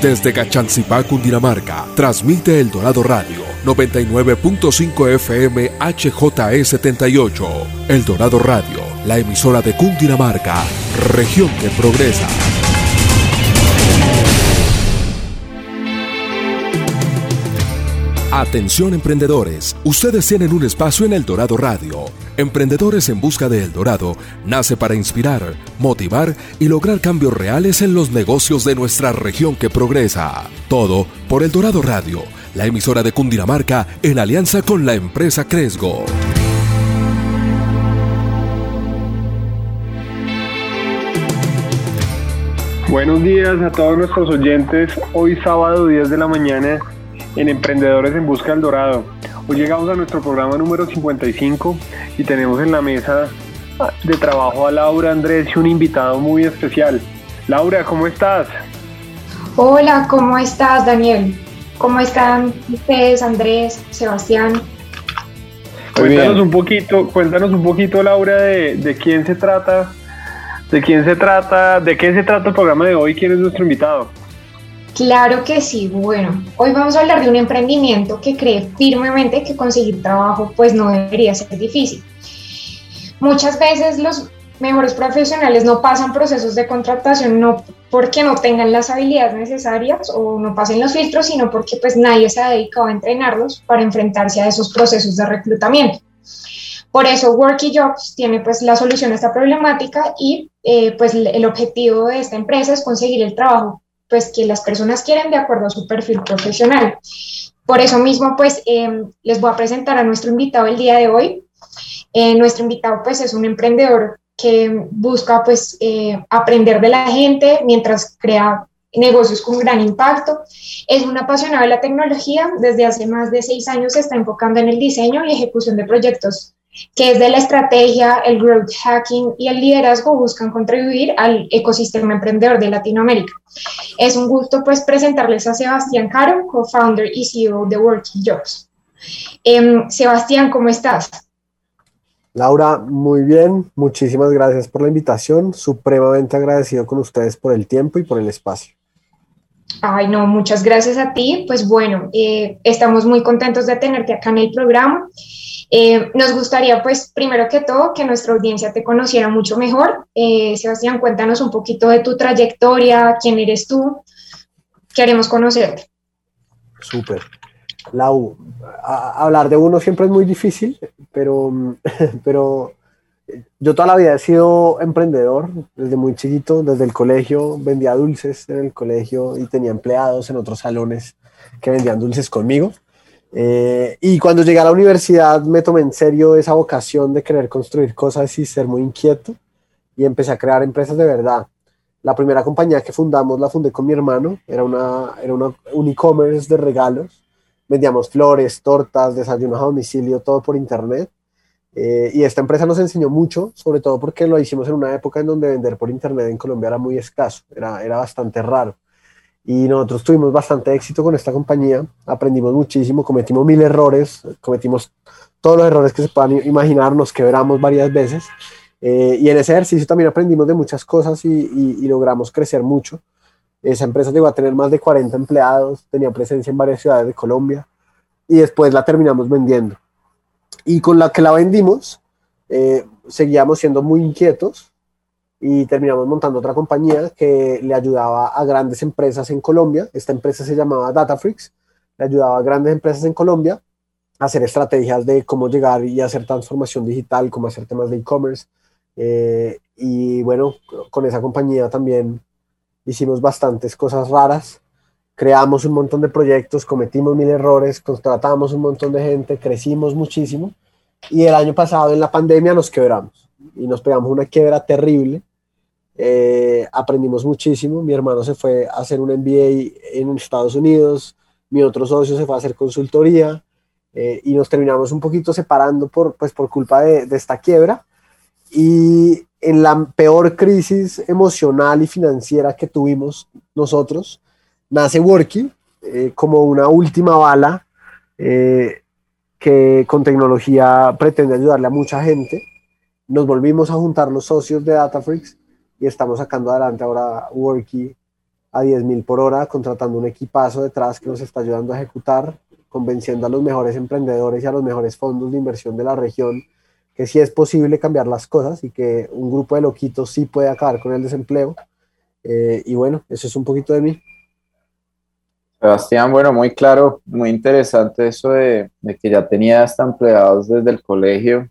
Desde Cachancipá, Cundinamarca, transmite El Dorado Radio 99.5 FM HJE78. El Dorado Radio, la emisora de Cundinamarca, región que progresa. Atención emprendedores, ustedes tienen un espacio en El Dorado Radio. Emprendedores en Busca de El Dorado nace para inspirar, motivar y lograr cambios reales en los negocios de nuestra región que progresa. Todo por El Dorado Radio, la emisora de Cundinamarca en alianza con la empresa Cresgo. Buenos días a todos nuestros oyentes. Hoy sábado 10 de la mañana en Emprendedores en Busca del Dorado. Hoy llegamos a nuestro programa número 55 y tenemos en la mesa de trabajo a Laura Andrés y un invitado muy especial. Laura, ¿cómo estás? Hola, ¿cómo estás, Daniel? ¿Cómo están ustedes, Andrés, Sebastián? cuéntanos un poquito, cuéntanos un poquito, Laura, de, de quién se trata, de quién se trata, de qué se trata el programa de hoy, quién es nuestro invitado. Claro que sí. Bueno, hoy vamos a hablar de un emprendimiento que cree firmemente que conseguir trabajo pues no debería ser difícil. Muchas veces los mejores profesionales no pasan procesos de contratación no porque no tengan las habilidades necesarias o no pasen los filtros, sino porque pues nadie se ha dedicado a entrenarlos para enfrentarse a esos procesos de reclutamiento. Por eso Worky Jobs tiene pues la solución a esta problemática y eh, pues el objetivo de esta empresa es conseguir el trabajo pues que las personas quieren de acuerdo a su perfil profesional. Por eso mismo, pues em, les voy a presentar a nuestro invitado el día de hoy. Eh, nuestro invitado, pues, es un emprendedor que busca, pues, eh, aprender de la gente mientras crea negocios con gran impacto. Es un apasionado de la tecnología. Desde hace más de seis años se está enfocando en el diseño y ejecución de proyectos que es de la estrategia, el growth hacking y el liderazgo buscan contribuir al ecosistema emprendedor de Latinoamérica. Es un gusto pues presentarles a Sebastián Caro, co-founder y CEO de Working Jobs. Em, Sebastián, ¿cómo estás? Laura, muy bien, muchísimas gracias por la invitación, supremamente agradecido con ustedes por el tiempo y por el espacio. Ay, no, muchas gracias a ti. Pues bueno, eh, estamos muy contentos de tenerte acá en el programa. Eh, nos gustaría, pues, primero que todo, que nuestra audiencia te conociera mucho mejor. Eh, Sebastián, cuéntanos un poquito de tu trayectoria, quién eres tú, queremos conocerte. Súper. Lau, hablar de uno siempre es muy difícil, pero, pero yo toda la vida he sido emprendedor, desde muy chiquito, desde el colegio, vendía dulces en el colegio y tenía empleados en otros salones que vendían dulces conmigo. Eh, y cuando llegué a la universidad me tomé en serio esa vocación de querer construir cosas y ser muy inquieto y empecé a crear empresas de verdad. La primera compañía que fundamos la fundé con mi hermano, era, una, era una, un e-commerce de regalos. Vendíamos flores, tortas, desayunos a domicilio, todo por internet. Eh, y esta empresa nos enseñó mucho, sobre todo porque lo hicimos en una época en donde vender por internet en Colombia era muy escaso, era, era bastante raro y nosotros tuvimos bastante éxito con esta compañía, aprendimos muchísimo, cometimos mil errores, cometimos todos los errores que se puedan imaginar, nos quebramos varias veces eh, y en ese ejercicio también aprendimos de muchas cosas y, logramos crecer mucho. Esa empresa llegó a tener más de 40 empleados, tenía presencia en varias ciudades de Colombia y después la terminamos vendiendo. Y con la que la vendimos, eh, seguíamos siendo muy inquietos y terminamos montando otra compañía que le ayudaba a grandes empresas en Colombia. Esta empresa se llamaba Datafrix, le ayudaba a grandes empresas en Colombia a hacer estrategias de cómo llegar y hacer transformación digital, cómo hacer temas de e-commerce. Eh, y bueno, con esa compañía también hicimos bastantes cosas raras. Creamos un montón de proyectos, cometimos mil errores, contratamos un montón de gente, crecimos muchísimo. Y el año pasado en la pandemia nos quebramos y nos pegamos una quiebra terrible eh, aprendimos muchísimo. Mi hermano se fue a hacer un MBA en Estados Unidos, mi otro socio se fue a hacer consultoría eh, y nos terminamos un poquito separando por, pues, por culpa de, de, esta quiebra. Y en la peor crisis emocional y financiera que tuvimos nosotros, nace Worky eh, como una última bala que con tecnología pretende ayudarle a mucha gente. Nos volvimos a juntar los socios de DataFreaks y estamos sacando adelante ahora Worky a 10 mil por hora, contratando un equipazo detrás que nos está ayudando a ejecutar, convenciendo a los mejores emprendedores y a los mejores fondos de inversión de la región que sí es posible cambiar las cosas y que un grupo de loquitos sí puede acabar con el desempleo. Eh, y bueno, eso es un poquito de mí. Sebastián, bueno, muy claro, muy interesante eso de, que ya tenía hasta empleados desde el colegio,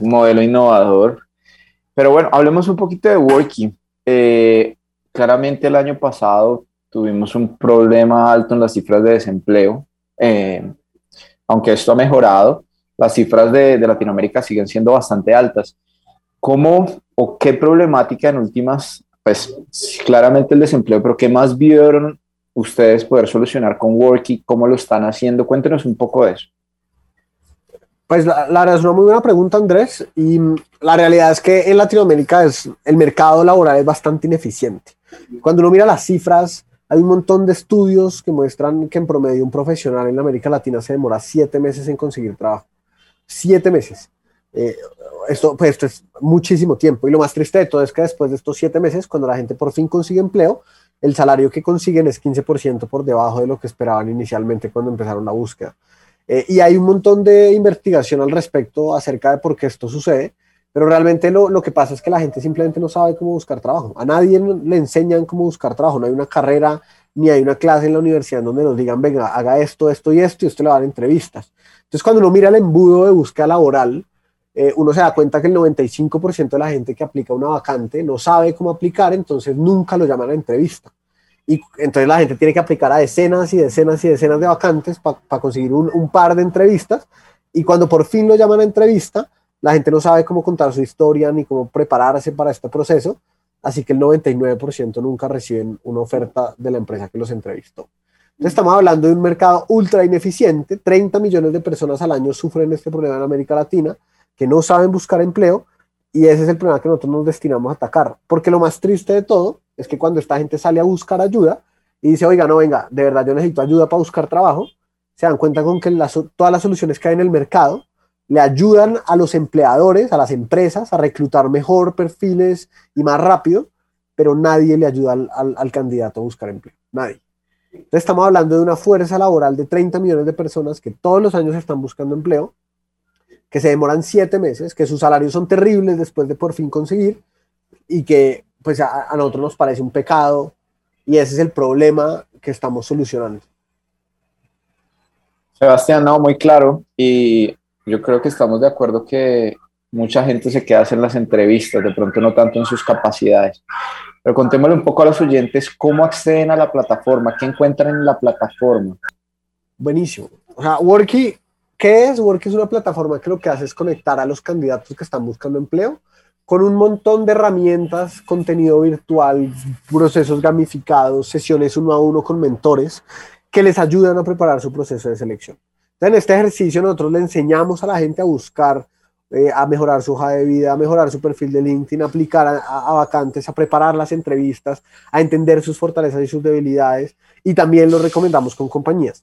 un modelo innovador. Pero bueno, hablemos un poquito de Worky. Eh, claramente el año pasado tuvimos un problema alto en las cifras de desempleo, eh, aunque esto ha mejorado las cifras de, Latinoamérica siguen siendo bastante altas. ¿Cómo o qué problemática en últimas, pues claramente el desempleo, pero qué más vieron ustedes poder solucionar con Worky? ¿Cómo lo están haciendo? Cuéntenos un poco de eso. Pues la, verdad es una muy buena pregunta, Andrés. Y la realidad es que en Latinoamérica es, el mercado laboral es bastante ineficiente. Cuando uno mira las cifras, hay un montón de estudios que muestran que en promedio un profesional en América Latina se demora siete meses en conseguir trabajo siete meses. Eh, esto, pues, esto es muchísimo tiempo. Y lo más triste de todo es que después de estos siete meses, cuando la gente por fin consigue empleo, el salario que consiguen es 15% por debajo de lo que esperaban inicialmente cuando empezaron la búsqueda. Eh, y hay un montón de investigación al respecto acerca de por qué esto sucede, pero realmente lo, lo, que pasa es que la gente simplemente no sabe cómo buscar trabajo. A nadie le enseñan cómo buscar trabajo, no hay una carrera ni hay una clase en la universidad donde nos digan, venga, haga esto, esto y esto, y usted le va a dar entrevistas. Entonces, cuando uno mira el embudo de búsqueda laboral, eh, uno se da cuenta que el 95% de la gente que aplica una vacante no sabe cómo aplicar, entonces nunca lo llaman a entrevista. Y entonces la gente tiene que aplicar a decenas y decenas y decenas de vacantes para conseguir un, par de entrevistas. Y cuando por fin lo llaman a entrevista, la gente no sabe cómo contar su historia ni cómo prepararse para este proceso. Así que el 99% nunca reciben una oferta de la empresa que los entrevistó estamos hablando de un mercado ultra ineficiente. 30 millones de personas al año sufren este problema en América Latina, que no saben buscar empleo. Y ese es el problema que nosotros nos destinamos a atacar. Porque lo más triste de todo es que cuando esta gente sale a buscar ayuda y dice, oiga, no, venga, de verdad yo necesito ayuda para buscar trabajo, se dan cuenta con que todas las soluciones que hay en el mercado le ayudan a los empleadores, a las empresas, a reclutar mejor perfiles y más rápido, pero nadie le ayuda al candidato a buscar empleo. Nadie. Entonces estamos hablando de una fuerza laboral de 30 millones de personas que todos los años están buscando empleo, que se demoran siete meses, que sus salarios son terribles después de por fin conseguir y que pues a, nosotros nos parece un pecado y ese es el problema que estamos solucionando. Sebastián, no, muy claro y yo creo que estamos de acuerdo que mucha gente se queda en las entrevistas, de pronto no tanto en sus capacidades. Pero contémosle un poco a los oyentes cómo acceden a la plataforma, qué encuentran en la plataforma. Buenísimo. O sea, Worky, ¿qué es? Worky es una plataforma que lo que hace es conectar a los candidatos que están buscando empleo con un montón de herramientas, contenido virtual, procesos gamificados, sesiones uno a uno con mentores que les ayudan a preparar su proceso de selección. En este ejercicio nosotros le enseñamos a la gente a buscar eh, a mejorar su hoja de vida, a mejorar su perfil de LinkedIn, a aplicar a, vacantes, a preparar las entrevistas, a entender sus fortalezas y sus debilidades y también lo recomendamos con compañías.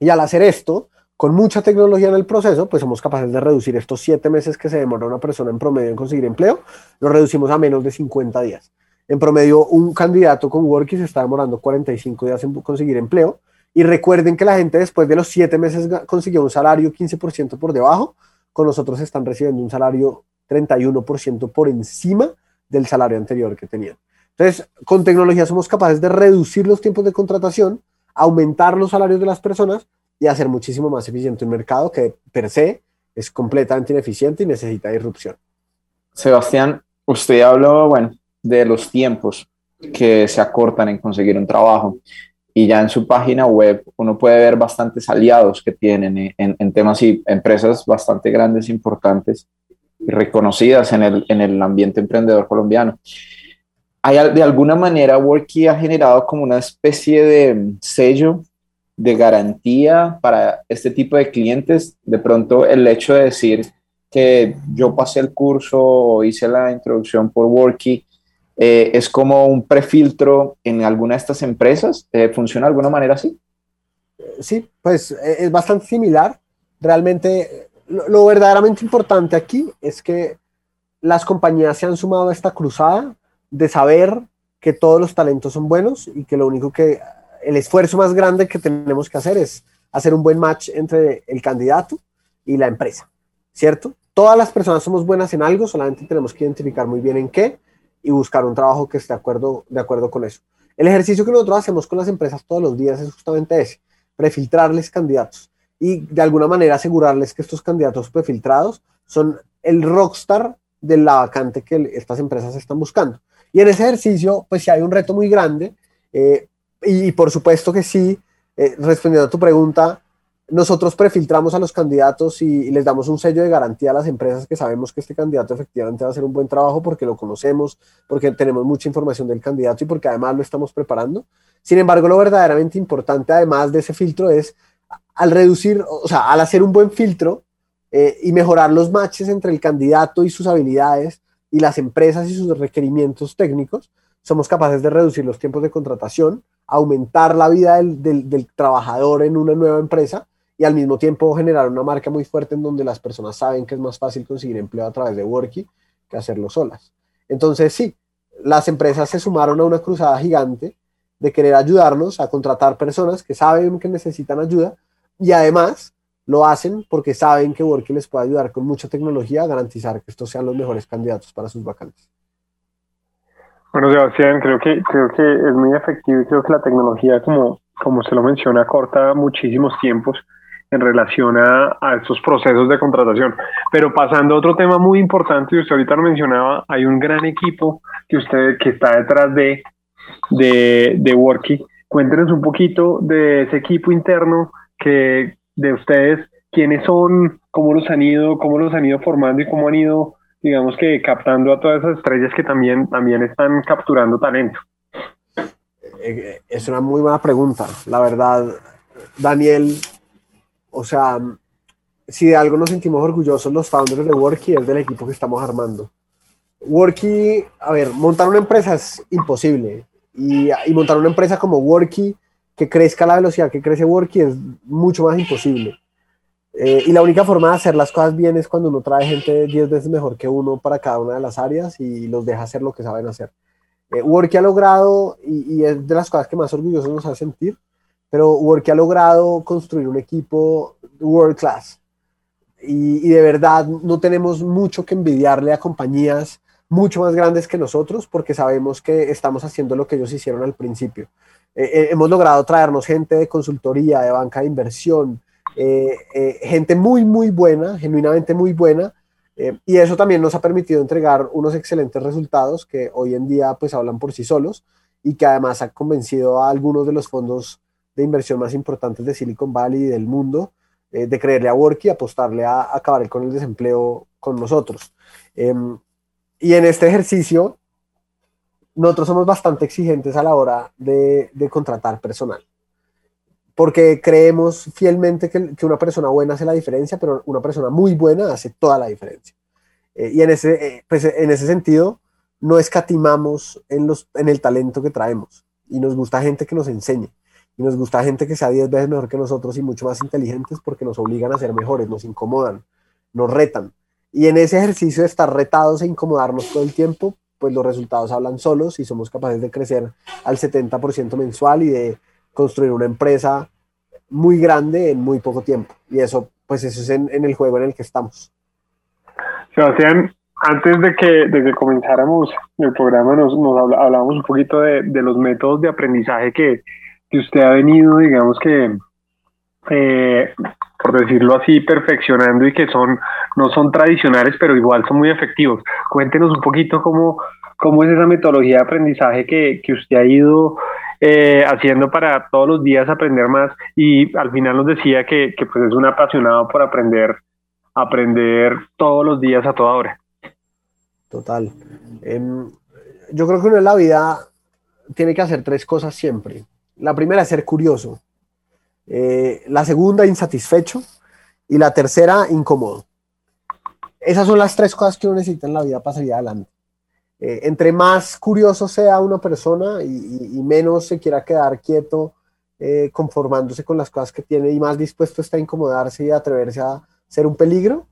Y al hacer esto, con mucha tecnología en el proceso, pues somos capaces de reducir estos siete meses que se demora una persona en promedio en conseguir empleo, lo reducimos a menos de 50 días. En promedio, un candidato con Worky se está demorando 45 días en conseguir empleo. Y recuerden que la gente después de los siete meses consiguió un salario 15% por debajo, con nosotros están recibiendo un salario 31% por encima del salario anterior que tenían. Entonces, con tecnología somos capaces de reducir los tiempos de contratación, aumentar los salarios de las personas y hacer muchísimo más eficiente un mercado que per se es completamente ineficiente y necesita disrupción. Sebastián, usted habló, bueno, de los tiempos que se acortan en conseguir un trabajo y ya en su página web uno puede ver bastantes aliados que tienen eh, en, temas y empresas bastante grandes, importantes y reconocidas en el, en el ambiente emprendedor colombiano. Hay, de alguna manera, Worky ha generado como una especie de sello de garantía para este tipo de clientes. De pronto, el hecho de decir que yo pasé el curso o hice la introducción por Worky eh, es como un prefiltro en alguna de estas empresas. Eh, ¿Funciona de alguna manera así? Sí, pues eh, es bastante similar. Realmente lo, verdaderamente importante aquí es que las compañías se han sumado a esta cruzada de saber que todos los talentos son buenos y que lo único que, el esfuerzo más grande que tenemos que hacer es hacer un buen match entre el candidato y la empresa, ¿cierto? Todas las personas somos buenas en algo, solamente tenemos que identificar muy bien en qué y buscar un trabajo que esté de acuerdo, de acuerdo con eso. El ejercicio que nosotros hacemos con las empresas todos los días es justamente ese, prefiltrarles candidatos y de alguna manera asegurarles que estos candidatos prefiltrados son el rockstar de la vacante que estas empresas están buscando. Y en ese ejercicio, pues sí hay un reto muy grande eh, y, por supuesto que sí, eh, respondiendo a tu pregunta, nosotros prefiltramos a los candidatos y, les damos un sello de garantía a las empresas que sabemos que este candidato efectivamente va a hacer un buen trabajo porque lo conocemos, porque tenemos mucha información del candidato y porque además lo estamos preparando. Sin embargo, lo verdaderamente importante, además de ese filtro, es al reducir, o sea, al hacer un buen filtro eh, y mejorar los matches entre el candidato y sus habilidades y las empresas y sus requerimientos técnicos, somos capaces de reducir los tiempos de contratación, aumentar la vida del, del trabajador en una nueva empresa y al mismo tiempo generar una marca muy fuerte en donde las personas saben que es más fácil conseguir empleo a través de Worky que hacerlo solas. Entonces, sí, las empresas se sumaron a una cruzada gigante de querer ayudarnos a contratar personas que saben que necesitan ayuda y además lo hacen porque saben que Worky les puede ayudar con mucha tecnología a garantizar que estos sean los mejores candidatos para sus vacantes. Bueno, Sebastián, creo que, creo que es muy efectivo y creo que la tecnología, como, como se lo menciona, corta muchísimos tiempos en relación a, a, estos procesos de contratación. Pero pasando a otro tema muy importante, y usted ahorita lo mencionaba, hay un gran equipo que usted que está detrás de, de, de Worky. Cuéntenos un poquito de ese equipo interno que de ustedes, quiénes son, cómo los han ido, cómo los han ido formando y cómo han ido, digamos que captando a todas esas estrellas que también, también están capturando talento. Eh, es una muy buena pregunta, la verdad, Daniel o sea, si de algo nos sentimos orgullosos los founders de Worky es del equipo que estamos armando. Worky, a ver, montar una empresa es imposible. Y, montar una empresa como Worky que crezca a la velocidad que crece Worky es mucho más imposible. Eh, y la única forma de hacer las cosas bien es cuando uno trae gente 10 veces mejor que uno para cada una de las áreas y los deja hacer lo que saben hacer. Eh, Worky ha logrado, y, y, es de las cosas que más orgullosos nos hace sentir, pero Worky ha logrado construir un equipo world class. Y, de verdad no tenemos mucho que envidiarle a compañías mucho más grandes que nosotros porque sabemos que estamos haciendo lo que ellos hicieron al principio. Eh, eh, hemos logrado traernos gente de consultoría, de banca de inversión, eh, gente muy, muy buena, genuinamente muy buena, y eso también nos ha permitido entregar unos excelentes resultados que hoy en día pues hablan por sí solos y que además ha convencido a algunos de los fondos de inversión más importantes de Silicon Valley y del mundo, eh, de creerle a Worky y apostarle a, acabar con el desempleo con nosotros. Em, y en este ejercicio, nosotros somos bastante exigentes a la hora de, contratar personal, porque creemos fielmente que, una persona buena hace la diferencia, pero una persona muy buena hace toda la diferencia. Eh, y en ese, eh, pues, en ese sentido, no escatimamos en, los, en el talento que traemos y nos gusta gente que nos enseñe y nos gusta gente que sea 10 veces mejor que nosotros y mucho más inteligentes porque nos obligan a ser mejores, nos incomodan, nos retan. Y en ese ejercicio de estar retados e incomodarnos todo el tiempo, pues los resultados hablan solos y somos capaces de crecer al 70% mensual y de construir una empresa muy grande en muy poco tiempo. Y eso, pues eso es en, el juego en el que estamos. Sebastián, antes de que, de que comenzáramos el programa, nos, nos hablábamos un poquito de, de, los métodos de aprendizaje que, que usted ha venido, digamos que, eh, por decirlo así, perfeccionando y que son no son tradicionales, pero igual son muy efectivos. Cuéntenos un poquito cómo, cómo es esa metodología de aprendizaje que, que usted ha ido eh, haciendo para todos los días aprender más y al final nos decía que, que pues es un apasionado por aprender, aprender todos los días a toda hora. Total. Em, yo creo que uno en la vida tiene que hacer tres cosas siempre. La primera es ser curioso. Eh, la segunda, insatisfecho. Y la tercera, incómodo. Esas son las tres cosas que uno necesita en la vida para salir adelante. Eh, entre más curioso sea una persona y, menos se quiera quedar quieto eh, conformándose con las cosas que tiene y más dispuesto está a incomodarse y a atreverse a ser un peligro,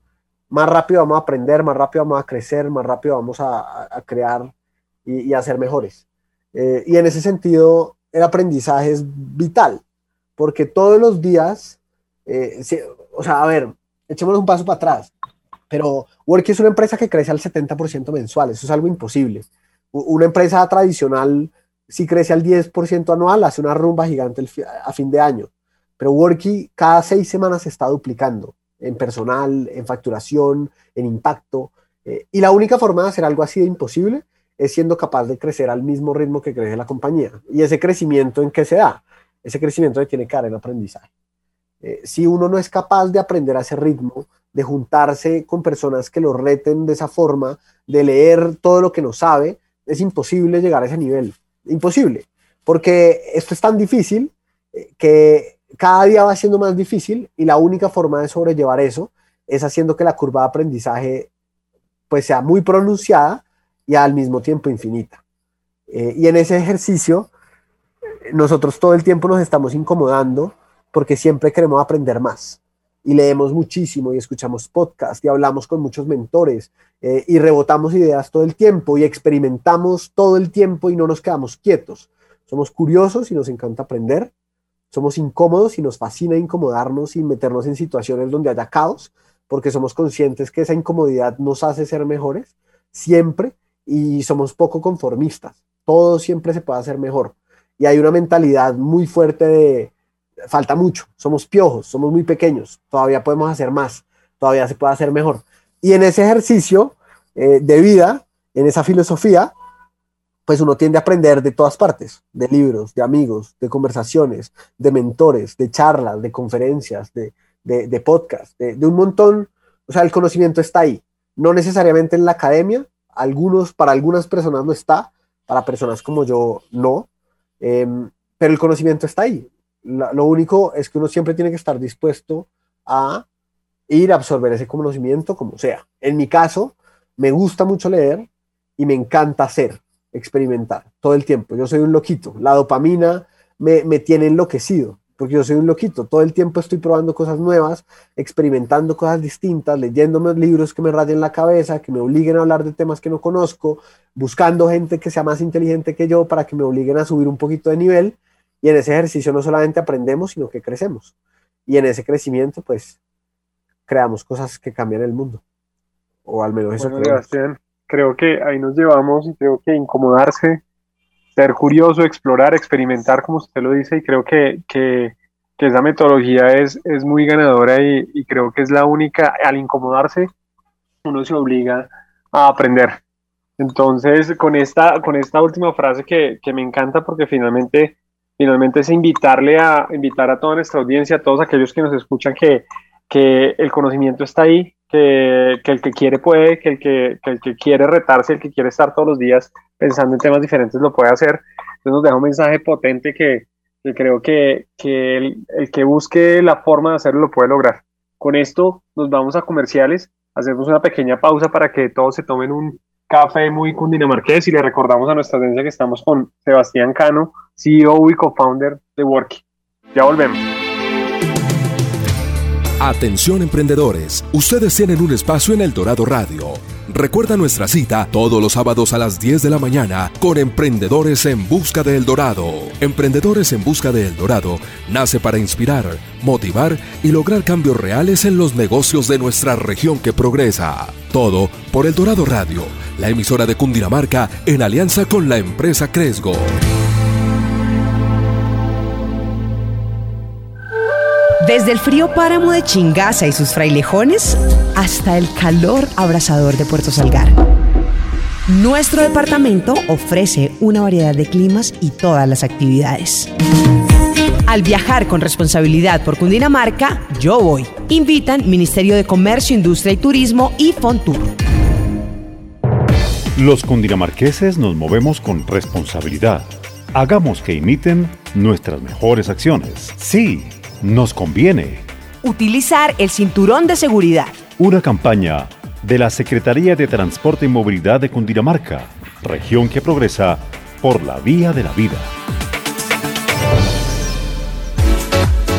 más rápido vamos a aprender, más rápido vamos a crecer, más rápido vamos a, crear y, a ser mejores. Eh, y en ese sentido, el aprendizaje es vital, porque todos los días, o sea, a ver, echémonos un paso para atrás, pero Worky es una empresa que crece al 70% mensual, eso es algo imposible. Una empresa tradicional, si crece al 10% anual, hace una rumba gigante a fin de año, pero Worky cada seis semanas se está duplicando en personal, en facturación, en impacto, eh, y la única forma de hacer algo así de imposible es siendo capaz de crecer al mismo ritmo que crece la compañía. Y ese crecimiento en qué se da? Ese crecimiento le tiene que dar en aprendizaje. Eh, si uno no es capaz de aprender a ese ritmo, de juntarse con personas que lo reten de esa forma, de leer todo lo que no sabe, es imposible llegar a ese nivel. Imposible. Porque esto es tan difícil eh, que cada día va siendo más difícil y la única forma de sobrellevar eso es haciendo que la curva de aprendizaje pues sea muy pronunciada y al mismo tiempo infinita. Eh, y en ese ejercicio, nosotros todo el tiempo nos estamos incomodando porque siempre queremos aprender más. Y leemos muchísimo y escuchamos podcasts y hablamos con muchos mentores eh, y rebotamos ideas todo el tiempo y experimentamos todo el tiempo y no nos quedamos quietos. Somos curiosos y nos encanta aprender. Somos incómodos y nos fascina incomodarnos y meternos en situaciones donde haya caos porque somos conscientes que esa incomodidad nos hace ser mejores siempre y somos poco conformistas. Todo siempre se puede hacer mejor. Y hay una mentalidad muy fuerte de falta mucho, somos piojos, somos muy pequeños, todavía podemos hacer más, todavía se puede hacer mejor. Y en ese ejercicio eh, de vida, en esa filosofía, pues uno tiende a aprender de todas partes, de libros, de amigos, de conversaciones, de mentores, de charlas, de conferencias, de, de, de podcasts, de, un montón. O sea, el conocimiento está ahí, no necesariamente en la academia, algunos, para algunas personas no está, para personas como yo no, em, pero el conocimiento está ahí. Lo único es que uno siempre tiene que estar dispuesto a ir a absorber ese conocimiento como sea. En mi caso, me gusta mucho leer y me encanta hacer, experimentar todo el tiempo. Yo soy un loquito. La dopamina me, me tiene enloquecido porque yo soy un loquito, todo el tiempo estoy probando cosas nuevas, experimentando cosas distintas, leyéndome libros que me rayen la cabeza, que me obliguen a hablar de temas que no conozco, buscando gente que sea más inteligente que yo para que me obliguen a subir un poquito de nivel. Y en ese ejercicio no solamente aprendemos, sino que crecemos. Y en ese crecimiento, pues, creamos cosas que cambian el mundo. O al menos eso creo. creo que ahí nos llevamos y creo que incomodarse ser curioso, explorar, experimentar, como usted lo dice, y creo que, que, que esa metodología es, es muy ganadora y, y, creo que es la única, al incomodarse, uno se obliga a aprender. Entonces, con esta, con esta última frase que, que me encanta porque finalmente, finalmente es invitarle a, invitar a toda nuestra audiencia, a todos aquellos que nos escuchan, que, que el conocimiento está ahí, que, que, el que quiere puede, que el que, que el que quiere retarse, el que quiere estar todos los días pensando en temas diferentes lo puede hacer. Entonces nos deja un mensaje potente que, que creo que, que el, el, que busque la forma de hacerlo lo puede lograr. Con esto nos vamos a comerciales, hacemos una pequeña pausa para que todos se tomen un café muy cundinamarqués y le recordamos a nuestra audiencia que estamos con Sebastián Cano, CEO y co-founder de Worky. Ya volvemos. Atención emprendedores, ustedes tienen un espacio en El Dorado Radio. Recuerda nuestra cita todos los sábados a las 10 de la mañana con Emprendedores en Busca de El Dorado. Emprendedores en Busca de El Dorado nace para inspirar, motivar y lograr cambios reales en los negocios de nuestra región que progresa. Todo por El Dorado Radio, la emisora de Cundinamarca en alianza con la empresa Cresgo. Desde el frío páramo de Chingaza y sus frailejones hasta el calor abrasador de Puerto Salgar. Nuestro departamento ofrece una variedad de climas y todas las actividades. Al viajar con responsabilidad por Cundinamarca, yo voy. Invitan Ministerio de Comercio, Industria y Turismo y Fontur. Los cundinamarqueses nos movemos con responsabilidad. Hagamos que imiten nuestras mejores acciones. Sí nos conviene. Utilizar el cinturón de seguridad. Una campaña de la Secretaría de Transporte y Movilidad de Cundinamarca, región que progresa por la vía de la vida.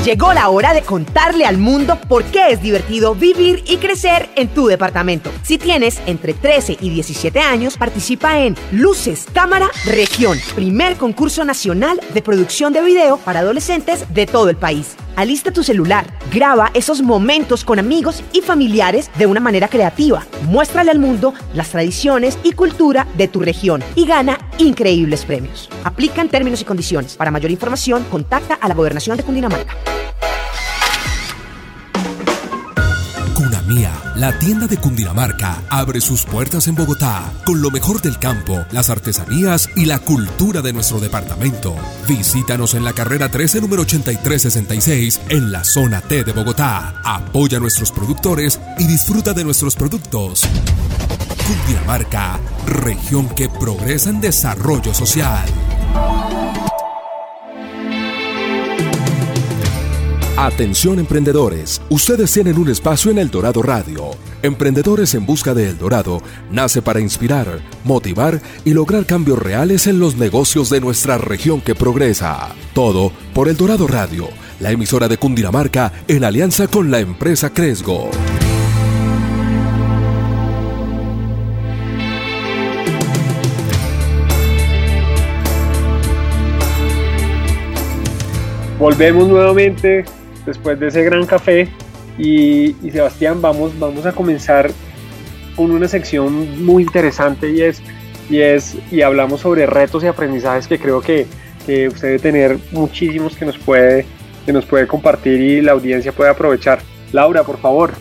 Llegó la hora de contarle al mundo por qué es divertido vivir y crecer en tu departamento. Si tienes entre 13 y 17 años, participa en Luces, Cámara, Región, primer concurso nacional de producción de video para adolescentes de todo el país. Alista tu celular, graba esos momentos con amigos y familiares de una manera creativa. Muéstrale al mundo las tradiciones y cultura de tu región y gana increíbles premios. Aplican términos y condiciones. Para mayor información, contacta a la Gobernación de Cundinamarca. Cunamía, la tienda de Cundinamarca, abre sus puertas en Bogotá con lo mejor del campo, las artesanías y la cultura de nuestro departamento. Visítanos en la carrera 13 número 8366 en la zona T de Bogotá. Apoya a nuestros productores y disfruta de nuestros productos. Cundinamarca, región que progresa en desarrollo social. Atención emprendedores, ustedes tienen un espacio en El Dorado Radio. Emprendedores en Busca de El Dorado nace para inspirar, motivar y lograr cambios reales en los negocios de nuestra región que progresa. Todo por El Dorado Radio, la emisora de Cundinamarca en alianza con la empresa Cresgo. Volvemos nuevamente después de ese gran café. Y, Sebastián, vamos, vamos a comenzar con una sección muy interesante y es, y es, y hablamos sobre retos y aprendizajes que creo que, que usted debe tener muchísimos que nos puede, que nos puede compartir y la audiencia puede aprovechar. Laura, por favor.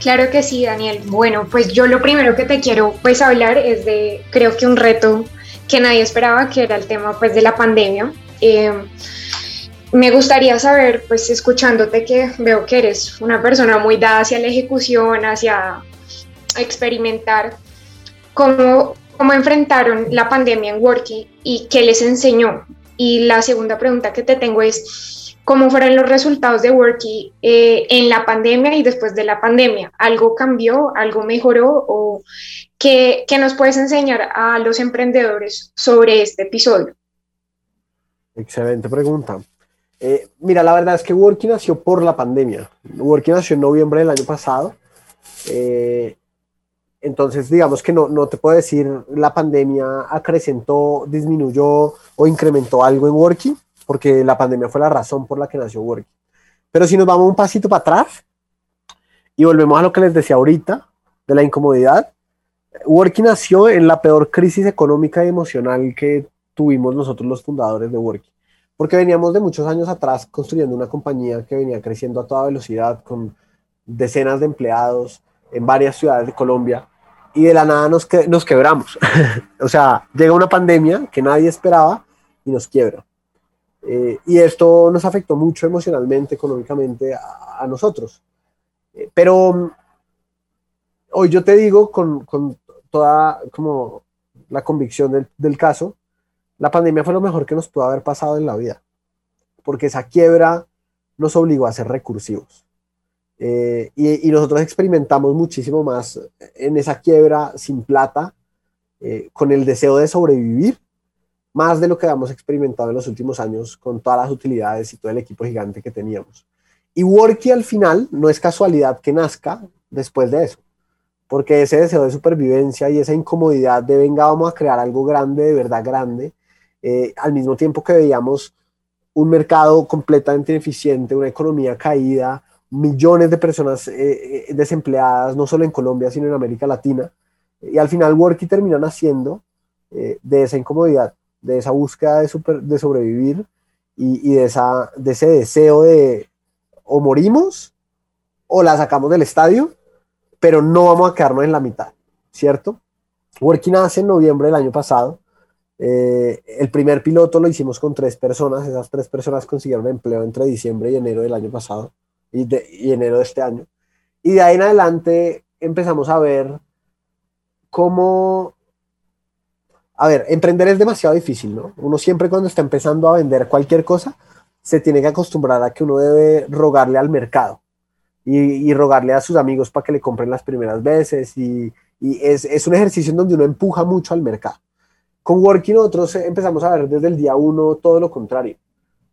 Claro que sí, Daniel. Bueno, pues yo lo primero que te quiero pues hablar es de, creo que un reto que nadie esperaba, que era el tema pues de la pandemia. Eh, me gustaría saber, pues escuchándote que veo que eres una persona muy dada hacia la ejecución, hacia experimentar, cómo, cómo enfrentaron la pandemia en Worky y qué les enseñó. Y la segunda pregunta que te tengo es, ¿cómo fueron los resultados de Worky eh, en la pandemia y después de la pandemia? ¿Algo cambió? ¿Algo mejoró? ¿O qué, qué nos puedes enseñar a los emprendedores sobre este episodio? Excelente pregunta. Eh, mira, la verdad es que Worky nació por la pandemia. Worky nació en noviembre del año pasado. Eh, entonces, digamos que no, no te puedo decir la pandemia acrecentó, disminuyó o incrementó algo en Worky, porque la pandemia fue la razón por la que nació Worky. Pero si nos vamos un pasito para atrás y volvemos a lo que les decía ahorita, de la incomodidad, Worky nació en la peor crisis económica y emocional que tuvimos nosotros los fundadores de Worky porque veníamos de muchos años atrás construyendo una compañía que venía creciendo a toda velocidad con decenas de empleados en varias ciudades de Colombia y de la nada nos, nos quebramos. o sea, llega una pandemia que nadie esperaba y nos quiebra. Eh, y esto nos afectó mucho emocionalmente, económicamente a, nosotros. Eh, pero mm, hoy yo te digo con, con toda como la convicción del, del caso, la pandemia fue lo mejor que nos pudo haber pasado en la vida, porque esa quiebra nos obligó a ser recursivos. Eh, y, nosotros experimentamos muchísimo más en esa quiebra sin plata, eh, con el deseo de sobrevivir, más de lo que habíamos experimentado en los últimos años con todas las utilidades y todo el equipo gigante que teníamos. Y Worky al final no es casualidad que nazca después de eso, porque ese deseo de supervivencia y esa incomodidad de venga, vamos a crear algo grande, de verdad grande, eh, al mismo tiempo que veíamos un mercado completamente ineficiente, una economía caída, millones de personas eh, eh, desempleadas, no solo en Colombia, sino en América Latina. Y al final Worky termina naciendo de esa incomodidad, de esa búsqueda de, de sobrevivir y, de, esa, de ese deseo de o morimos o la sacamos del estadio, pero no vamos a quedarnos en la mitad, ¿cierto? Worky nace en noviembre del año pasado eh, el primer piloto lo hicimos con tres personas, esas tres personas consiguieron empleo entre diciembre y enero del año pasado y, de, enero de este año. Y de ahí en adelante empezamos a ver cómo... A ver, emprender es demasiado difícil, ¿no? Uno siempre cuando está empezando a vender cualquier cosa, se tiene que acostumbrar a que uno debe rogarle al mercado y, rogarle a sus amigos para que le compren las primeras veces y, es, es un ejercicio en donde uno empuja mucho al mercado. Con Working nosotros empezamos a ver desde el día uno todo lo contrario.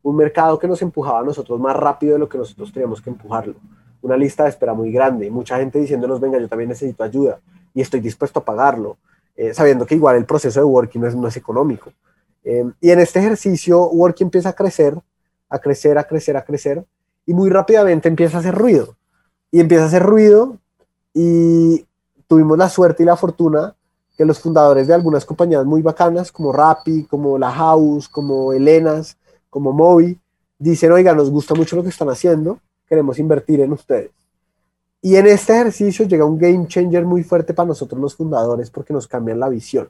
un mercado que nos empujaba a nosotros más rápido de lo que nosotros teníamos que empujarlo. Una lista de espera muy grande, mucha gente diciéndonos, venga, yo también necesito ayuda y estoy dispuesto a pagarlo, eh, sabiendo que igual el proceso de working no es, no económico. Eh, y en este ejercicio, working empieza a crecer, a crecer, a crecer, a crecer, y muy rápidamente empieza a hacer ruido. Y empieza a hacer ruido y tuvimos la suerte y la fortuna que los fundadores de algunas compañías muy bacanas, como Rappi, como La House, como Elenas, como Moby, dicen, oiga, nos gusta mucho lo que están haciendo, queremos invertir en ustedes. Y en este ejercicio llega un game changer muy fuerte para nosotros los fundadores porque nos cambian la visión.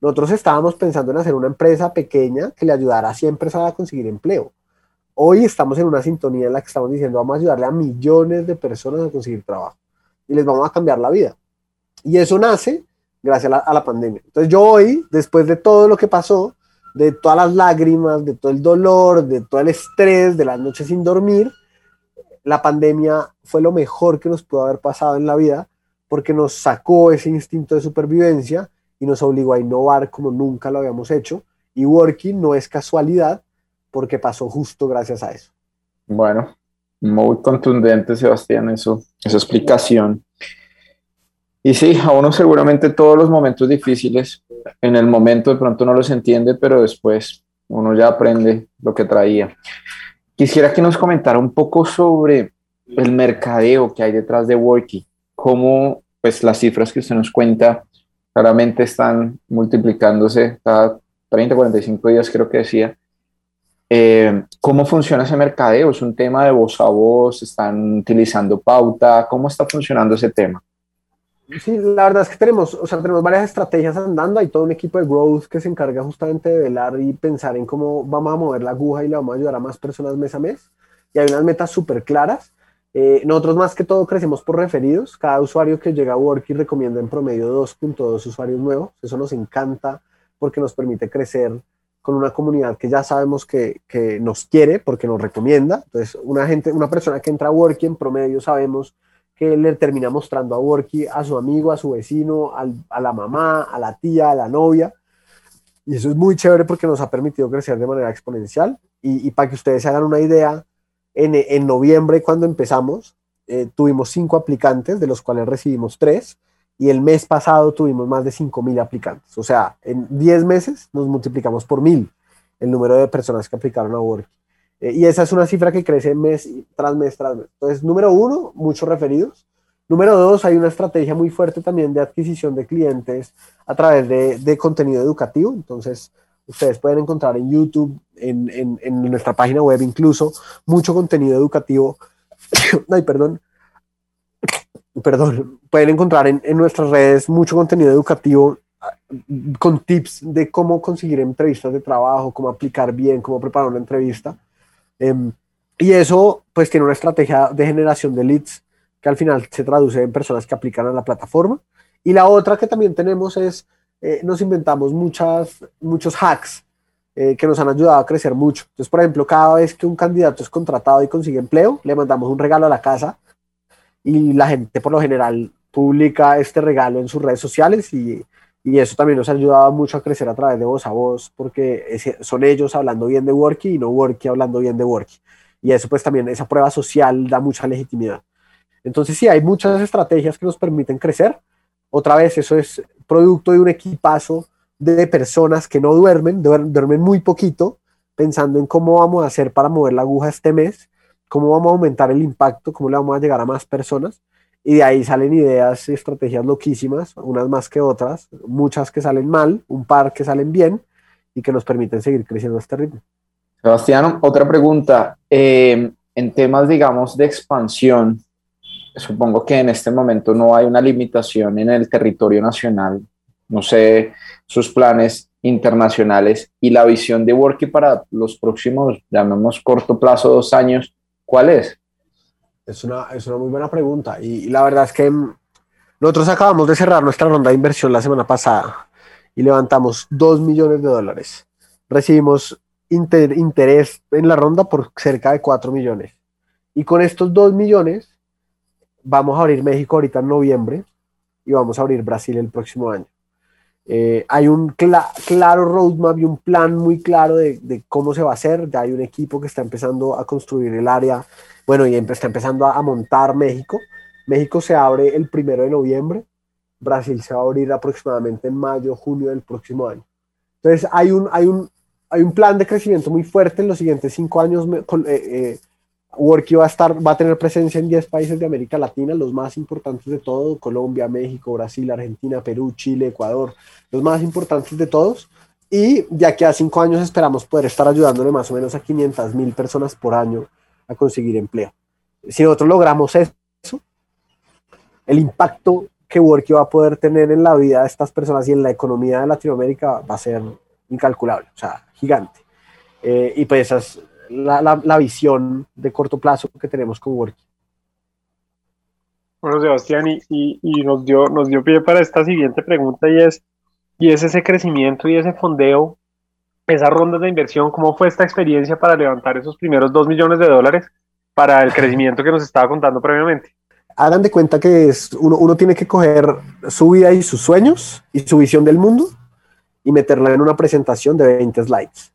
Nosotros estábamos pensando en hacer una empresa pequeña que le ayudara a 100 personas a conseguir empleo. Hoy estamos en una sintonía en la que estamos diciendo vamos a ayudarle a millones de personas a conseguir trabajo y les vamos a cambiar la vida. Y eso nace gracias a la, a la pandemia. Entonces yo hoy, después de todo lo que pasó, de todas las lágrimas, de todo el dolor, de todo el estrés, de las noches sin dormir, la pandemia fue lo mejor que nos pudo haber pasado en la vida porque nos sacó ese instinto de supervivencia y nos obligó a innovar como nunca lo habíamos hecho. Y Working no es casualidad porque pasó justo gracias a eso. Bueno, muy contundente, Sebastián, eso, esa explicación. Y sí, a uno seguramente todos los momentos difíciles, en el momento de pronto no los entiende, pero después uno ya aprende lo que traía. Quisiera que nos comentara un poco sobre el mercadeo que hay detrás de Worky, cómo pues las cifras que usted nos cuenta claramente están multiplicándose cada 30, 45 días, creo que decía. Eh, ¿Cómo funciona ese mercadeo? ¿Es un tema de voz a voz? ¿Están utilizando pauta? ¿Cómo está funcionando ese tema? Sí, la verdad es que tenemos, o sea, tenemos varias estrategias andando, hay todo un equipo de growth que se encarga justamente de velar y pensar en cómo vamos a mover la aguja y le vamos a ayudar a más personas mes a mes. Y hay unas metas súper claras. Eh, nosotros más que todo crecemos por referidos. Cada usuario que llega a Worky recomienda en promedio 2.2 usuarios nuevos. Eso nos encanta porque nos permite crecer con una comunidad que ya sabemos que, que nos quiere porque nos recomienda. Entonces, una, gente, una persona que entra a Worky en promedio sabemos que le termina mostrando a Worky, a su amigo, a su vecino, a la mamá, a la tía, a la novia. Y eso es muy chévere porque nos ha permitido crecer de manera exponencial. Y, para que ustedes se hagan una idea, en, en noviembre cuando empezamos, eh, tuvimos cinco aplicantes, de los cuales recibimos tres, y el mes pasado tuvimos más de 5.000 aplicantes. O sea, en 10 meses nos multiplicamos por mil el número de personas que aplicaron a Worky. Eh, y esa es una cifra que crece mes tras mes tras mes. Entonces, número uno, muchos referidos. Número dos, hay una estrategia muy fuerte también de adquisición de clientes a través de, de contenido educativo. Entonces, ustedes pueden encontrar en YouTube, en, en, en, nuestra página web incluso, mucho contenido educativo. Ay, perdón. Perdón. Pueden encontrar en, en nuestras redes mucho contenido educativo ah, con tips de cómo conseguir entrevistas de trabajo, cómo aplicar bien, cómo preparar una entrevista. Eh, y eso pues tiene una estrategia de generación de leads que al final se traduce en personas que aplican a la plataforma. Y la otra que también tenemos es, eh, nos inventamos muchas, muchos hacks eh, que nos han ayudado a crecer mucho. Entonces, por ejemplo, cada vez que un candidato es contratado y consigue empleo, le mandamos un regalo a la casa y la gente por lo general publica este regalo en sus redes sociales y y eso también nos ha ayudado mucho a crecer a través de voz a voz, porque son ellos hablando bien de Worky y no Worky hablando bien de Worky. Y eso pues también, esa prueba social da mucha legitimidad. Entonces sí, hay muchas estrategias que nos permiten crecer. Otra vez, eso es producto de un equipazo de personas que no duermen, duermen muy poquito, pensando en cómo vamos a hacer para mover la aguja este mes, cómo vamos a aumentar el impacto, cómo le vamos a llegar a más personas y de ahí salen ideas y estrategias loquísimas, unas más que otras, muchas que salen mal, un par que salen bien y que nos permiten seguir creciendo a este ritmo. Sebastián, otra pregunta. Eh, en temas, digamos, de expansión, supongo que en este momento no hay una limitación en el territorio nacional. No sé sus planes internacionales y la visión de Worky para los próximos, llamemos corto plazo, dos años, ¿cuál es? Es una, es una muy buena pregunta. Y, la verdad es que mm, nosotros acabamos de cerrar nuestra ronda de inversión la semana pasada y levantamos 2 millones de dólares. Recibimos interés en la ronda por cerca de 4 millones. Y con estos 2 millones vamos a abrir México ahorita en noviembre y vamos a abrir Brasil el próximo año. Eh, hay un claro roadmap y un plan muy claro de, de, cómo se va a hacer. Ya hay un equipo que está empezando a construir el área, bueno, y está empezando a, montar México. México se abre el primero de noviembre, Brasil se va a abrir aproximadamente en mayo, junio del próximo año. Entonces hay un, hay un, hay un plan de crecimiento muy fuerte en los siguientes cinco años. Eh, eh, Worky va a, estar, va a tener presencia en 10 países de América Latina, los más importantes de todo, Colombia, México, Brasil, Argentina, Perú, Chile, Ecuador, los más importantes de todos. Y de aquí a cinco años esperamos poder estar ayudándole más o menos a 500 mil personas por año a conseguir empleo. Si nosotros logramos eso, el impacto que Worky va a poder tener en la vida de estas personas y en la economía de Latinoamérica va a ser incalculable, o sea, gigante. Eh, y pues esa es la, la, visión de corto plazo que tenemos con Worky. Bueno, Sebastián, y, y, nos, dio, nos dio pie para esta siguiente pregunta y es, y es ese crecimiento y ese fondeo, esas rondas de inversión, ¿cómo fue esta experiencia para levantar esos primeros dos millones de dólares para el crecimiento que nos estaba contando previamente? hagan de cuenta que es, uno, uno tiene que coger su vida y sus sueños y su visión del mundo y meterla en una presentación de 20 slides.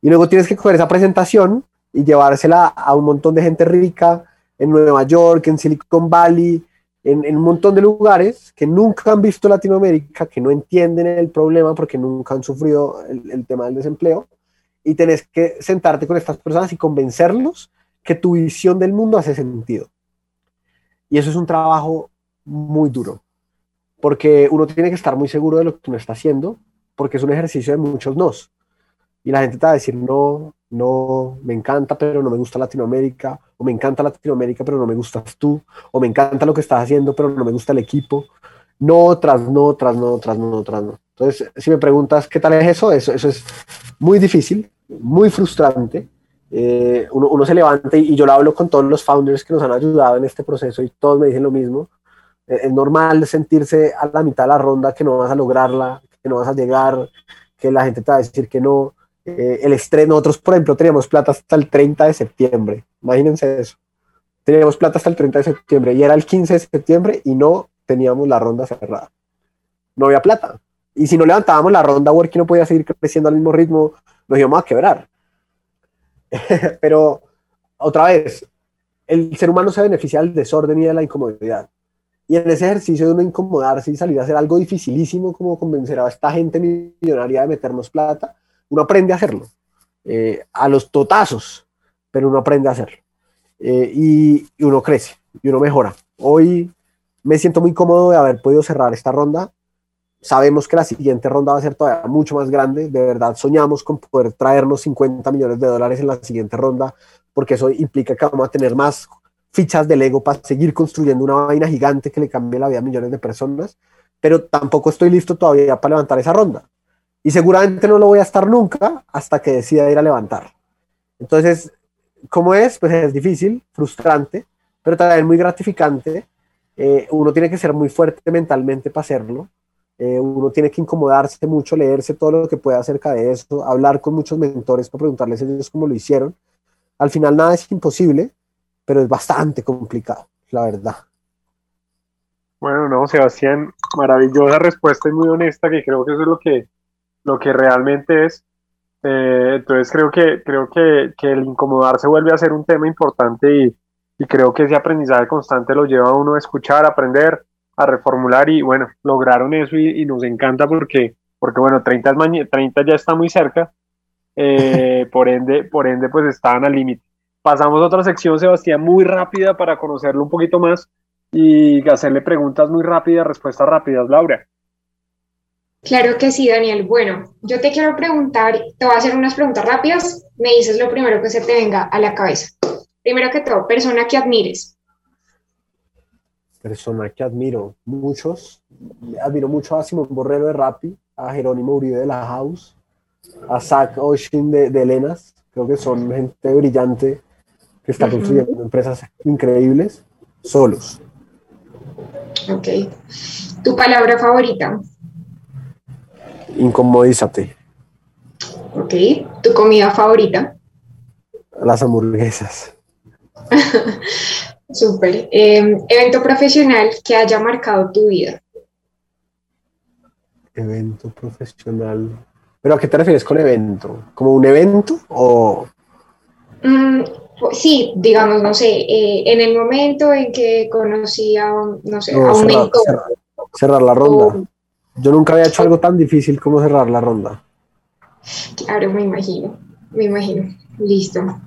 Y luego tienes que coger esa presentación y llevársela a un montón de gente rica en Nueva York, en Silicon Valley, en, un montón de lugares que nunca han visto Latinoamérica, que no entienden el problema porque nunca han sufrido el, el tema del desempleo. Y tenés que sentarte con estas personas y convencerlos que tu visión del mundo hace sentido. Y eso es un trabajo muy duro, porque uno tiene que estar muy seguro de lo que uno está haciendo, porque es un ejercicio de muchos nos. Y la gente te va a decir, no, no, me encanta, pero no me gusta Latinoamérica, o me encanta Latinoamérica, pero no me gustas tú, o me encanta lo que estás haciendo, pero no me gusta el equipo. No, tras no, tras no, tras no, tras no. Entonces, si me preguntas qué tal es eso, eso, eso es muy difícil, muy frustrante, eh, uno, uno, se levanta y, yo lo hablo con todos los founders que nos han ayudado en este proceso y todos me dicen lo mismo. Eh, es normal sentirse a la mitad de la ronda que no vas a lograrla, que no vas a llegar, que la gente te va a decir que no. Eh, el estrés, nosotros por ejemplo teníamos plata hasta el 30 de septiembre, imagínense eso. Teníamos plata hasta el 30 de septiembre y era el 15 de septiembre y no teníamos la ronda cerrada. No había plata. Y si no levantábamos la ronda, Worky no podía seguir creciendo al mismo ritmo, nos íbamos a quebrar. Pero otra vez, el ser humano se beneficia del desorden y de la incomodidad. Y en ese ejercicio de uno incomodarse y salir a hacer algo dificilísimo como convencer a esta gente millonaria de meternos plata, uno aprende a hacerlo. Eh, a los totazos, pero uno aprende a hacerlo. Eh, y, y uno crece y uno mejora. Hoy me siento muy cómodo de haber podido cerrar esta ronda Sabemos que la siguiente ronda va a ser todavía mucho más grande. De verdad, soñamos con poder traernos 50 millones de dólares en la siguiente ronda, porque eso implica que vamos a tener más fichas de Lego para seguir construyendo una vaina gigante que le cambie la vida a millones de personas. Pero tampoco estoy listo todavía para levantar esa ronda. Y seguramente no lo voy a estar nunca hasta que decida ir a levantar. Entonces, ¿cómo es? Pues es difícil, frustrante, pero también muy gratificante. Eh, uno tiene que ser muy fuerte mentalmente para hacerlo eh, uno tiene que incomodarse mucho, leerse todo lo que pueda acerca de eso, hablar con muchos mentores para preguntarles ellos cómo lo hicieron. Al final nada es imposible, pero es bastante complicado, la verdad. Bueno, no, Sebastián, maravillosa respuesta y muy honesta, que creo que eso es lo que, lo que realmente es. Eh, entonces creo que, creo que, que, el incomodarse vuelve a ser un tema importante y, y creo que ese aprendizaje constante lo lleva a uno a escuchar, a aprender, a reformular y bueno, lograron eso y, nos encanta porque, porque bueno, 30, 30 ya está muy cerca, eh, por, ende, por ende pues estaban al límite. Pasamos a otra sección, Sebastián, muy rápida para conocerlo un poquito más y hacerle preguntas muy rápidas, respuestas rápidas, Laura. Claro que sí, Daniel. Bueno, yo te quiero preguntar, te voy a hacer unas preguntas rápidas, me dices lo primero que se te venga a la cabeza. Primero que todo, persona que admires persona que admiro muchos. Admiro mucho a Simón Borrero de Rappi, a Jerónimo Uribe de La House, a Zach Oshin de, de Elenas. Creo que son gente brillante que está construyendo empresas increíbles solos. Ok. ¿Tu palabra favorita? Incomodízate. Ok. ¿Tu comida favorita? Las hamburguesas. Súper. Em, evento profesional que haya marcado tu vida. Evento profesional. ¿Pero a qué te refieres con evento? ¿Como un evento o...? Mm, pues sí, digamos, no sé, eh, en el momento en que conocí a, no sé, a un cerrar, mentor. cerrar- cerrar la ronda. Yo nunca había hecho algo tan difícil como cerrar la ronda. Claro, me imagino, me imagino. Listo.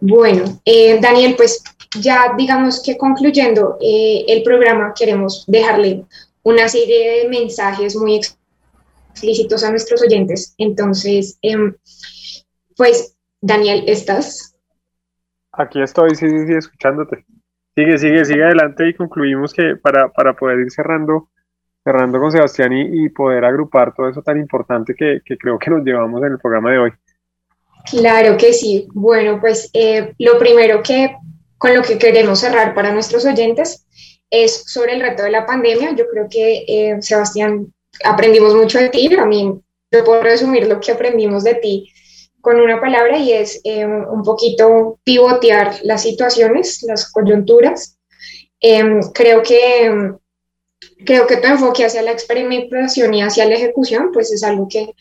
Bueno, eh, Daniel, pues ya digamos que concluyendo eh, el programa, queremos dejarle una serie de mensajes muy ex- explícitos a nuestros oyentes. Entonces, em, pues, Daniel, ¿estás? Aquí estoy, sí, sí, sí, escuchándote. Sigue, sigue, sigue adelante y concluimos que para, para poder ir cerrando, cerrando con Sebastián y, poder agrupar todo eso tan importante que, que creo que nos llevamos en el programa de hoy. Claro que sí. Bueno, pues eh, lo primero que con lo que queremos cerrar para nuestros oyentes es sobre el reto de la pandemia. Yo creo que, eh, Sebastián, aprendimos mucho de ti. A mí, yo puedo resumir lo que aprendimos de ti con una palabra y es eh, un poquito pivotear las situaciones, las coyunturas. Em, creo que creo que tu enfoque hacia la experimentación y hacia la ejecución, pues es algo que,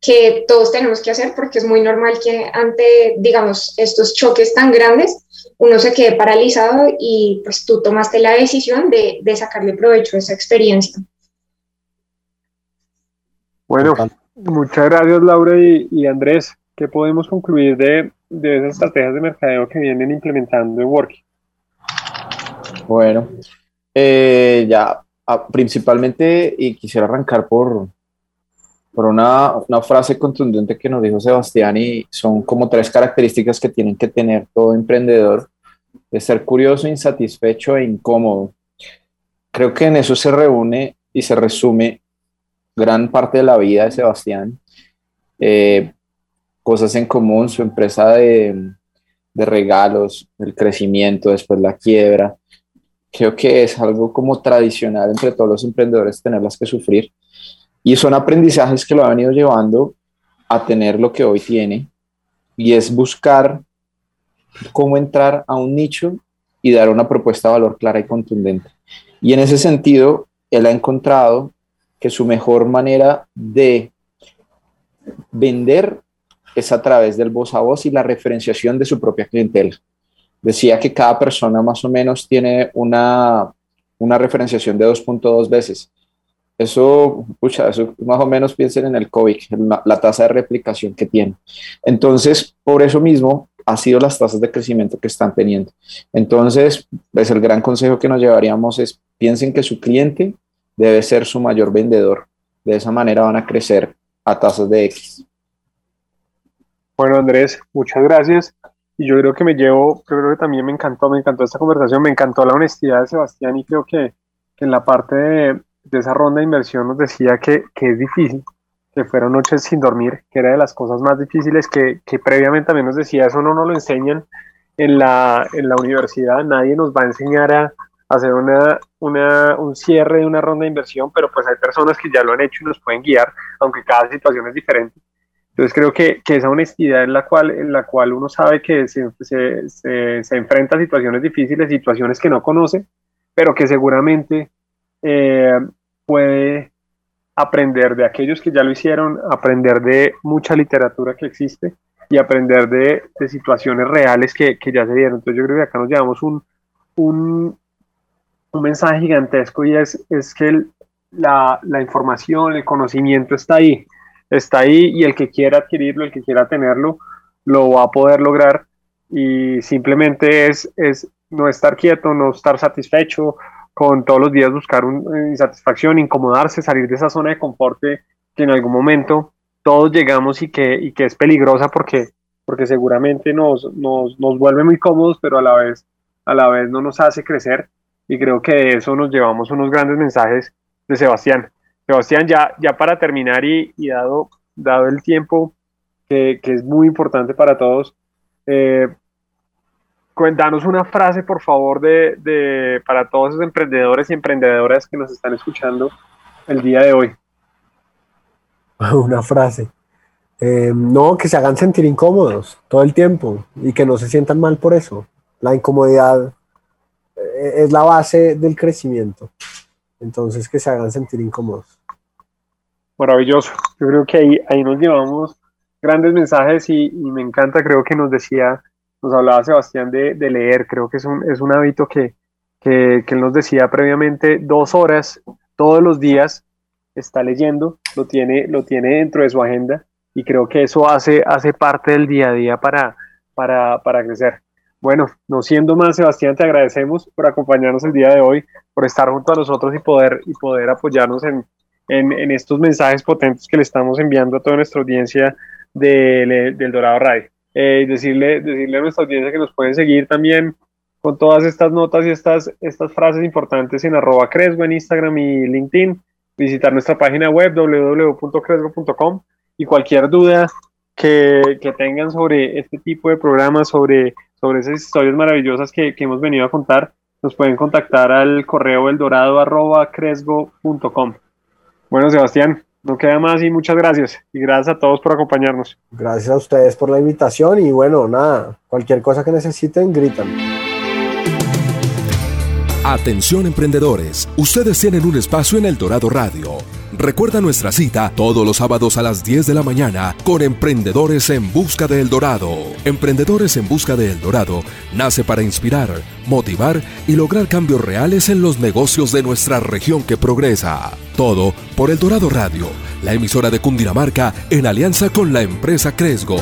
que todos tenemos que hacer porque es muy normal que ante, digamos, estos choques tan grandes, uno se quede paralizado y pues tú tomaste la decisión de, de sacarle provecho a esa experiencia. Bueno, muchas gracias Laura y, y Andrés. ¿Qué podemos concluir de, de esas estrategias de mercadeo que vienen implementando en Worky? Bueno, eh, ya ah, principalmente, y quisiera arrancar por, por una, una frase contundente que nos dijo Sebastián, y son como tres características que tienen que tener todo emprendedor, de ser curioso, insatisfecho e incómodo. Creo que en eso se reúne y se resume gran parte de la vida de Sebastián. Eh, cosas en común, su empresa de, de regalos, el crecimiento, después la quiebra, creo que es algo como tradicional entre todos los emprendedores tenerlas que sufrir. Y son aprendizajes que lo han venido llevando a tener lo que hoy tiene. Y es buscar cómo entrar a un nicho y dar una propuesta de valor clara y contundente. Y en ese sentido, él ha encontrado que su mejor manera de vender es a través del voz a voz y la referenciación de su propia clientela decía que cada persona más o menos tiene una, una referenciación de 2.2 veces. Eso, pucha, eso más o menos piensen en el COVID, la, la, tasa de replicación que tiene. Entonces, por eso mismo ha sido las tasas de crecimiento que están teniendo. Entonces, pues el gran consejo que nos llevaríamos es piensen que su cliente debe ser su mayor vendedor. De esa manera van a crecer a tasas de X. Bueno, Andrés, muchas gracias y yo creo que me llevo, yo creo que también me encantó, me encantó esta conversación, me encantó la honestidad de Sebastián y creo que, en la parte de, de, esa ronda de inversión nos decía que, que, es difícil, que fueron noches sin dormir, que era de las cosas más difíciles que, que previamente también nos decía, eso no nos lo enseñan en la, en la universidad, nadie nos va a enseñar a, a hacer una, una, un cierre de una ronda de inversión, pero pues hay personas que ya lo han hecho y nos pueden guiar, aunque cada situación es diferente. Entonces creo que, que, esa honestidad en la cual, en la cual uno sabe que se, se, se, se, enfrenta a situaciones difíciles, situaciones que no conoce, pero que seguramente eh, puede aprender de aquellos que ya lo hicieron, aprender de mucha literatura que existe y aprender de, de situaciones reales que, que, ya se dieron. Entonces yo creo que acá nos llevamos un, un, un mensaje gigantesco y es, es que el, la, la información, el conocimiento está ahí está ahí y el que quiera adquirirlo, el que quiera tenerlo, lo va a poder lograr y simplemente es, es no estar quieto, no estar satisfecho, con todos los días buscar una insatisfacción, incomodarse, salir de esa zona de confort que, que en algún momento todos llegamos y que, y que es peligrosa porque, porque seguramente nos, nos, nos vuelve muy cómodos, pero a la, vez, a la vez no nos hace crecer y creo que de eso nos llevamos unos grandes mensajes de Sebastián. Sebastián, ya, ya para terminar y, dado, dado el tiempo que, que, es muy importante para todos, eh, cuéntanos una frase, por favor, de, de, para todos esos emprendedores y emprendedoras que nos están escuchando el día de hoy. Una frase. Eh, no, que se hagan sentir incómodos todo el tiempo y que no se sientan mal por eso. La incomodidad eh, es la base del crecimiento. Entonces que se hagan sentir incómodos. Maravilloso. Yo creo que ahí, ahí nos llevamos grandes mensajes y, me encanta, creo que nos decía, nos hablaba Sebastián de, leer, creo que es un, es un hábito que, que, que él nos decía previamente, dos horas todos los días está leyendo, lo tiene, lo tiene dentro de su agenda y creo que eso hace, hace parte del día a día para, para, para crecer. Bueno, no siendo más, Sebastián, te agradecemos por acompañarnos el día de hoy, por estar junto a nosotros y poder, y poder apoyarnos en, en, estos mensajes potentes que le estamos enviando a toda nuestra audiencia de, del Dorado Radio. Eh, decirle, decirle a nuestra audiencia que nos pueden seguir también con todas estas notas y estas, estas frases importantes en arroba Cresgo en Instagram y LinkedIn, visitar nuestra página web www.cresgo.com y cualquier duda que, que, tengan sobre este tipo de programas, sobre, sobre esas historias maravillosas que, que hemos venido a contar, nos pueden contactar al correo eldorado.cresgo.com. Bueno, Sebastián, no queda más y muchas gracias. Y gracias a todos por acompañarnos. Gracias a ustedes por la invitación y bueno, nada, cualquier cosa que necesiten, gritan. Atención emprendedores, ustedes tienen un espacio en El Dorado Radio. Recuerda nuestra cita todos los sábados a las 10 de la mañana con Emprendedores en Busca de El Dorado. Emprendedores en Busca de El Dorado nace para inspirar, motivar y lograr cambios reales en los negocios de nuestra región que progresa. Todo por El Dorado Radio, la emisora de Cundinamarca en alianza con la empresa Cresgo.